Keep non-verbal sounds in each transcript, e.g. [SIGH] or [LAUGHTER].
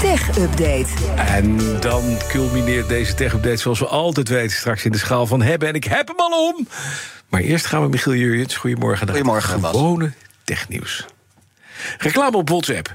Tech Update. En dan culmineert deze tech-update zoals we altijd weten... straks in de schaal van hebben. En ik heb hem al om. Maar eerst gaan we Michiel Jurjens. Goedemorgen. Goedemorgen. Gewone technieuws. Reclame op WhatsApp.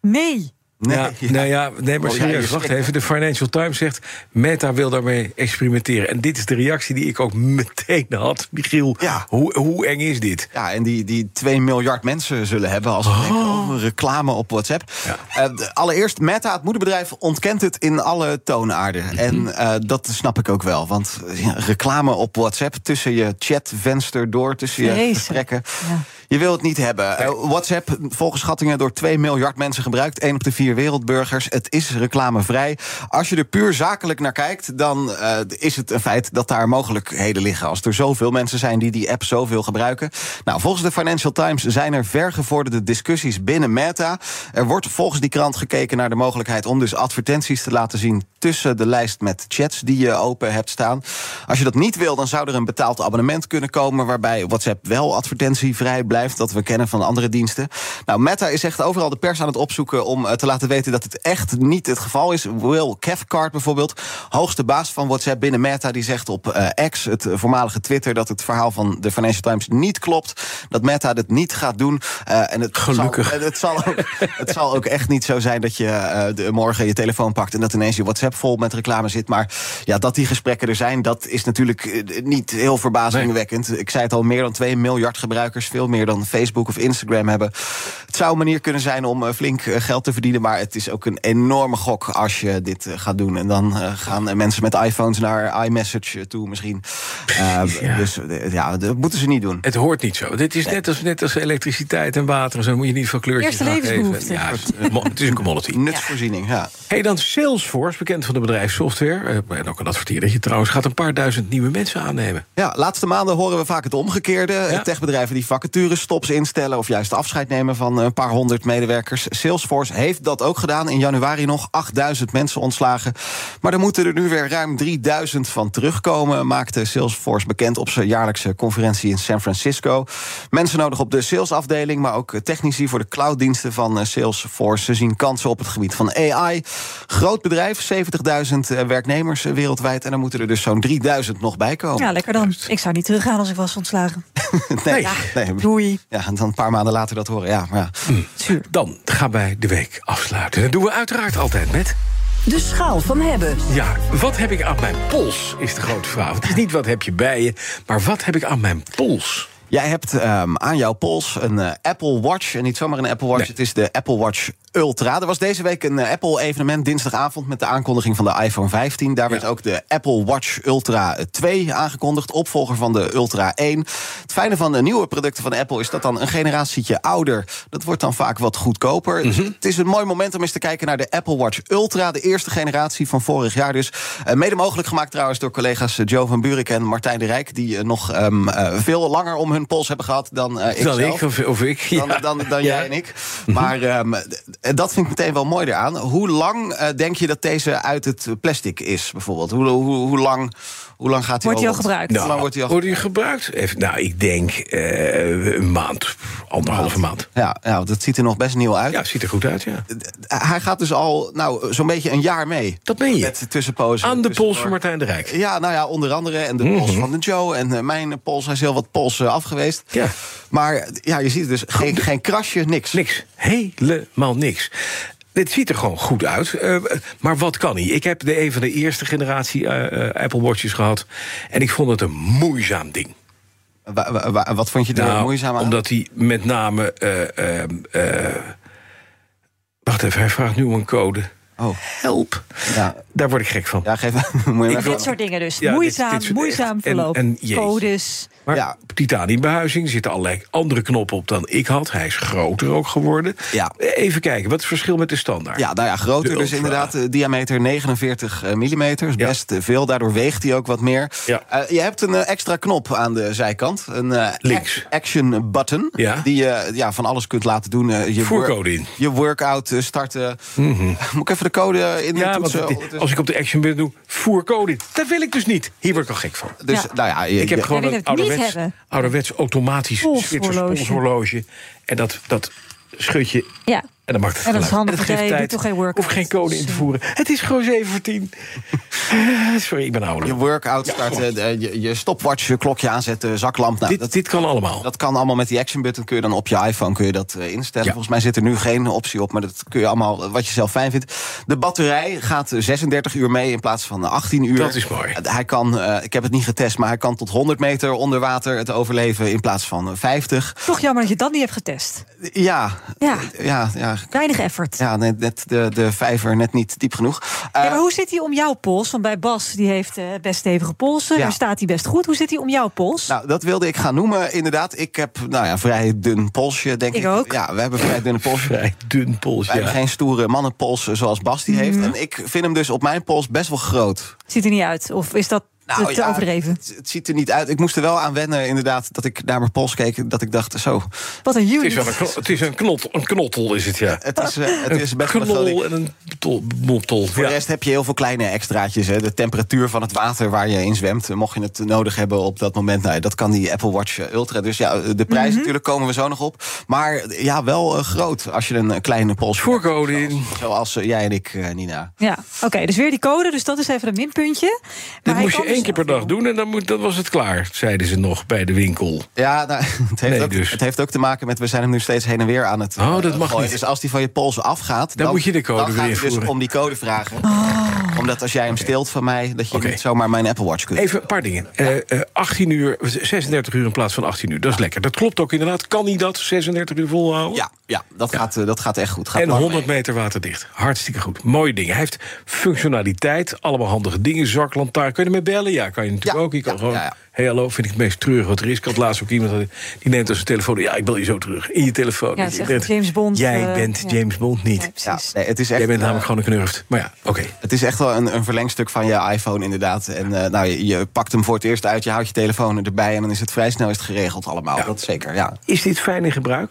Nee. Nee, ja, Nou ja, nee, maar Oh, serieus, wacht even. De Financial Times zegt, Meta wil daarmee experimenteren. En dit is de reactie die ik ook meteen had. Michiel, Ja. hoe, hoe eng is dit? Ja, en die, die 2 miljard mensen zullen hebben als denken over reclame op WhatsApp. Eh, allereerst, Meta, het moederbedrijf, ontkent het in alle toonaarden. En eh, dat snap ik ook wel. Want ja, reclame op WhatsApp tussen je chatvenster door, tussen je gesprekken. Ja. Je wil het niet hebben. Eh, WhatsApp, volgens schattingen door 2 miljard mensen gebruikt. 1 op de 4 wereldburgers. Het is reclamevrij. Als je er puur zakelijk naar kijkt, dan eh, is het een feit dat daar mogelijkheden liggen. Als er zoveel mensen zijn die die app zoveel gebruiken. Nou, volgens de Financial Times zijn er vergevorderde discussies binnen Meta. Er wordt volgens die krant gekeken naar de mogelijkheid om dus advertenties te laten zien tussen de lijst met chats die je open hebt staan. Als je dat niet wil, dan zou er een betaald abonnement kunnen komen waarbij WhatsApp wel advertentievrij blijft. Dat we kennen van andere diensten. Nou, Meta is echt overal de pers aan het opzoeken om eh, te laten weten dat het echt niet het geval is. Will Cathcart bijvoorbeeld, hoogste baas van WhatsApp binnen Meta, die zegt op eh, X, het voormalige Twitter, dat het verhaal van de Financial Times niet klopt. Dat Meta dit niet gaat doen. Eh, en het Gelukkig. Zal, het, zal ook, het zal ook echt niet zo zijn dat je de, morgen je telefoon pakt en dat ineens je WhatsApp vol met reclame zit. Maar ja, dat die gesprekken er zijn, dat is natuurlijk niet heel verbazingwekkend. Ik zei het al, meer dan 2 miljard gebruikers, veel meer dan Facebook of Instagram hebben. Het zou een manier kunnen zijn om eh, flink eh, geld te verdienen, maar het is ook een enorme gok als je dit eh, gaat doen. En dan gaan mensen met iPhones naar iMessage toe misschien. Ja. Dus ja, dat moeten ze niet doen. Het hoort niet zo. Dit is net als, net als elektriciteit en water. en Zo moet je niet van kleurtjes Eerste gaan geven. Ja, het, is een commodity. [LAUGHS] Nutsvoorziening, ja. Hey, dan Salesforce, bekend van de bedrijfssoftware. eh, En ook een adverteerdertje trouwens. Gaat een paar duizend nieuwe mensen aannemen. Ja, laatste maanden horen we vaak het omgekeerde. Techbedrijven die vacaturestops instellen... of juist afscheid nemen van een paar honderd medewerkers. Salesforce heeft dat ook gedaan. In januari nog 8000 mensen ontslagen. Maar er moeten er nu weer ruim 3000 van terugkomen... maakte Salesforce bekend op zijn jaarlijkse conferentie in San Francisco. Mensen nodig op de salesafdeling... maar ook technici voor de clouddiensten van eh, Salesforce. Ze zien kansen op het gebied van AI. Groot bedrijf, 70.000 eh, werknemers eh, wereldwijd... en er moeten er dus zo'n 3000 nog bij komen. Ja, lekker dan. Ik zou niet teruggaan als ik was ontslagen. [LAUGHS] nee, Ja, nee. Ja, en dan een paar maanden later dat horen. Ja, maar ja. Zuur. Dan gaan wij de week afsluiten. Dat doen we uiteraard altijd met... De schaal van hebben. Ja, wat heb ik aan mijn pols, is de grote vraag. Het is niet wat heb je bij je, maar wat heb ik aan mijn pols? Jij hebt ehm, aan jouw pols een eh, Apple Watch. En niet zomaar een Apple Watch, Nee. het is de Apple Watch Ultra. Er was deze week een eh, Apple-evenement dinsdagavond... met de aankondiging van de iPhone 15. Daar werd ook de Apple Watch Ultra 2 aangekondigd. Opvolger van de Ultra 1. Het fijne van de nieuwe producten van Apple... is dat dan een generatietje ouder... dat wordt dan vaak wat goedkoper. Dus het is een mooi moment om eens te kijken naar de Apple Watch Ultra. De eerste generatie van vorig jaar dus. Eh, mede mogelijk gemaakt trouwens door collega's eh, Joe van Buurik en Martijn de Rijk... die nog ehm, eh, veel langer om hun pols hebben gehad dan eh ik Dan zelf. ik of, of ik? Dan, Ja. dan, dan Ja. jij en ik. Maar ehm, dat vind ik meteen wel mooi eraan. Hoe lang eh, denk je dat deze uit het plastic is, bijvoorbeeld? Hoe, hoe, hoe, lang, hoe lang gaat hij Wordt hij al rond? gebruikt? Hoe lang wordt hij al Wordt die gebruikt? Even, nou, ik denk eh, een maand, anderhalve maand. Ja, ja, het ziet er nog best nieuw uit. Ja, het ziet er goed uit, ja. Hij gaat dus al nou, zo'n beetje een jaar mee. Dat meen je. Met tussenpozen. Aan de pols van Martijn de Rijk. Ja, nou ja, onder andere. En de Mhm. pols van de Joe. En eh, mijn pols. Hij is heel wat pols eh, afgeweest. Ja. Maar ja, je ziet dus geen, geen krasje, niks. Niks. Helemaal niks. Dit ziet er gewoon goed uit. Eh, maar wat kan hij? Ik heb de een van de eerste generatie eh, Apple Watches gehad. En ik vond het een moeizaam ding. Wa- wa- wa- wat vond je er Nou, moeizaam aan? Omdat hij met name. eh, eh, eh, wacht even, hij vraagt nu om een code. Oh, Help. ja. Daar word ik gek van. Ja, geef, [LAUGHS] moet je Dit soort dingen dus. Ja, moeizaam, dit moeizaam en- verloop. en jeetje. Codes. Maar Ja. titaniumbehuizing. Er zitten allerlei andere knoppen op dan ik had. Hij is groter ook geworden. Ja. Even kijken, wat is het verschil met de standaard? Ja, nou ja, groter De dus Ultra. inderdaad. eh, diameter 49 mm, is Ja. best eh, veel. Daardoor weegt hij ook wat meer. Ja. Eh, je hebt een eh, extra knop aan de zijkant. Een eh, Links. ac- action button. Ja. Die je ja, van alles kunt laten doen. Eh, je Voercode work- in. Je workout eh, starten. [LAUGHS] Moet ik even de code in Ja, toetsen? want ondertussen? als ik op de action button doe, voer code in. Dat wil ik dus niet. Hier word ik al gek van. Dus, Ja. nou ja, je- Ik heb gewoon een ouderwets, hebben. ouderwets automatisch. Zwitsers polshorloge. En dat, dat schud je Ja. En dan maakt het En dat is handig, En doet toch geen workout? Hoef geen code in te voeren. Het is gewoon 7 voor 10. Eh, Sorry, ik ben je ouder. workout starten, eh, je, je stopwatch, je klokje aanzetten, zaklamp. Nou, Dit, dat, dit kan allemaal. dat kan allemaal met die action button. Kun je dan op je iPhone kun je dat eh, instellen. Ja. Volgens mij zit er nu geen optie op, maar dat kun je allemaal wat je zelf fijn vindt. De batterij gaat eh, 36 uur mee in plaats van eh, 18 uur. Dat is mooi. Hij kan, eh, ik heb het niet getest, maar hij kan tot 100 meter onder water het overleven in plaats van eh, 50. Toch jammer dat je dat niet hebt getest. Ja, Ja. ja, ja, Weinig effort. ja net, net de, de vijver net niet diep genoeg. Eh, Ja, maar hoe zit hij om jouw pols? Want bij Bas, die heeft eh, best stevige polsen. Ja. Daar staat hij best goed. Hoe zit hij om jouw pols? Nou, dat wilde ik gaan noemen, inderdaad. Ik heb, nou ja, vrij dun polsje, denk ik. Ik ook. Ja, we hebben vrij dunne polsje. [LAUGHS] Vrij dun pols, Wij hebben ja. geen stoere mannenpols zoals Bas die heeft. En ik vind hem dus op mijn pols best wel groot. Ziet er niet uit? Of is dat te, te ja, overdreven? Het, het ziet er niet uit. Ik moest er wel aan wennen, inderdaad, dat ik naar mijn pols keek. Dat ik dacht, zo, Wat een Het unit. is, wel een, kno- het is een, knot, een knottel, is het, ja. het is, eh, het is best wel een knol en een tol, mottel. Voor Ja. de rest heb je heel veel kleine extraatjes. Hè. De temperatuur van het water waar je in zwemt. eh, Mocht je het nodig hebben op dat moment. Nou, dat kan die Apple Watch eh, Ultra. Dus ja, de prijs Mhm. natuurlijk komen we zo nog op. Maar ja, wel groot als je een kleine pols Voorcode in. Zoals eh, jij en ik, eh, Nina. Ja, oké. dus weer die code. Dus dat is even een minpuntje. Maar Dit hij moest je dus één keer per dag doen en dan, moet, dan was het klaar, zeiden ze nog bij de winkel. Ja, nou, [LAUGHS] het, heeft Nee, ook, dus. het heeft ook te maken met... we zijn hem nu steeds heen en weer aan het Oh, dat eh, mag gooien. niet. Dus als die van je pols afgaat... Dan moet je de code dan weer gaat dus om die code vragen. Omdat als jij hem steelt van mij... dat je niet zomaar mijn Apple Watch kunt. Even een paar dingen. Eh, eh, 18 uur, 36 uur in plaats van 18 uur. Dat is lekker. Dat klopt ook inderdaad. Kan hij dat 36 uur volhouden? Ja, ja, dat, Gaat, eh, dat gaat echt goed. Gaat En lang 100 mee. meter waterdicht. Hartstikke goed. Mooie dingen. Hij heeft functionaliteit. Allemaal handige dingen. Zaklantaarn. Kun je ermee bellen? Ja, kan je natuurlijk Ja, ook. Je kan ja, gewoon... ja, ja. Hey, hallo, vind ik het meest treurig wat er is. Ik had laatst ook iemand die neemt als zijn telefoon. Ja, ik bel je zo terug. In je telefoon. Ja, het is Je echt bent- James Bond, Jij eh, bent ja. James Bond niet. Ja, Ja, precies. nee, het is echt, Jij bent eh, namelijk gewoon een knurft. Maar ja, oké. Het is echt wel een, een verlengstuk van je iPhone, inderdaad. En eh, nou, je, je pakt hem voor het eerst uit, je houdt je telefoon erbij... en dan is het vrij snel is het geregeld allemaal. Ja. Dat zeker, ja. Is dit fijn in gebruik?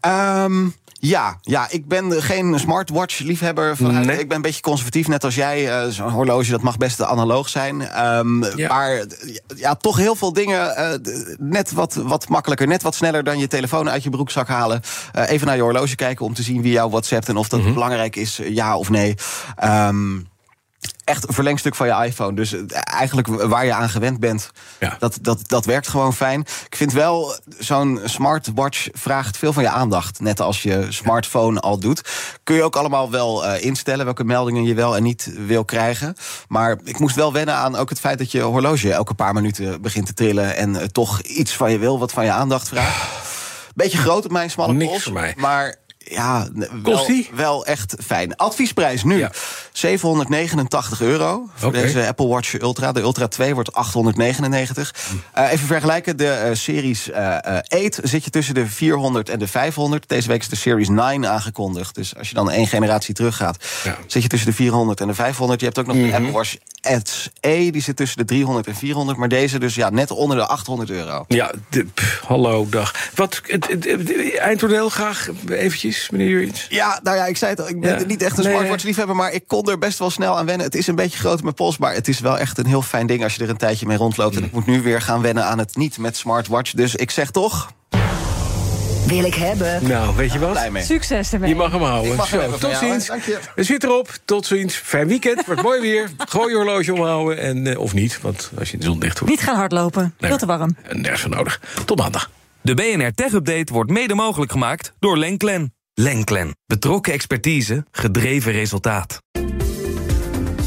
Ehm, ja, ja, ik ben geen smartwatch-liefhebber. vanuit- Nee. Ik ben een beetje conservatief, net als jij. Eh, Zo'n horloge, dat mag best analoog zijn. Ehm, Ja. Maar ja, toch heel veel dingen eh, net wat, wat makkelijker. Net wat sneller dan je telefoon uit je broekzak halen. Eh, even naar je horloge kijken om te zien wie jou WhatsAppt... en of dat Mhm. belangrijk is, ja of nee. Ehm, echt een verlengstuk van je iPhone. Dus eh, eigenlijk waar je aan gewend bent, Ja. dat, dat, dat werkt gewoon fijn. Ik vind wel, zo'n smartwatch vraagt veel van je aandacht. Net als je smartphone al doet. Kun je ook allemaal wel eh, instellen welke meldingen je wel en niet wil krijgen. Maar ik moest wel wennen aan ook het feit dat je horloge elke paar minuten begint te trillen. En eh, toch iets van je wil, wat van je aandacht vraagt. Beetje groot op mijn smalle Niks pols, voor mij. Maar ja, wel, wel echt fijn. Adviesprijs nu Ja. 789 euro voor deze Apple Watch Ultra. De Ultra 2 wordt 899. Eh, even vergelijken, de eh, Series eh, eh, 8 zit je tussen de 400 en de 500. Deze week is de Series 9 aangekondigd. Dus als je dan één generatie teruggaat, Ja. zit je tussen de 400 en de 500. Je hebt ook nog de Apple Watch SE, die zit tussen de 300 en 400. Maar deze dus ja, net onder de 800 euro. Ja, de, pff, hallo, dag. Wat, eindtoneel graag eventjes, meneer Jurjens? Ja, nou ja, ik zei het al. Ik ben Ja. niet echt een Nee, smartwatch liefhebber, maar ik kon er best wel snel aan wennen. Het is een beetje groot op mijn pols, maar het is wel echt een heel fijn ding als je er een tijdje mee rondloopt. Mm. En ik moet nu weer gaan wennen aan het niet met smartwatch. Dus ik zeg toch, Wil ik hebben. Nou, weet je wat? blij mee. Succes ermee. Je mag hem houden. Mag hem Zo, tot jou, ziens. Dank je. Het zit erop. Tot ziens. Fijn weekend. [LAUGHS] Wordt mooi weer. Gooi je horloge omhouden. En, eh, of niet, want als je in de zon dicht hoeft. Niet gaan hardlopen. Veel te warm. En nergens voor nodig. Tot maandag. De BNR Tech Update wordt mede mogelijk gemaakt door Lenklen. Lenklen. Betrokken expertise, gedreven resultaat.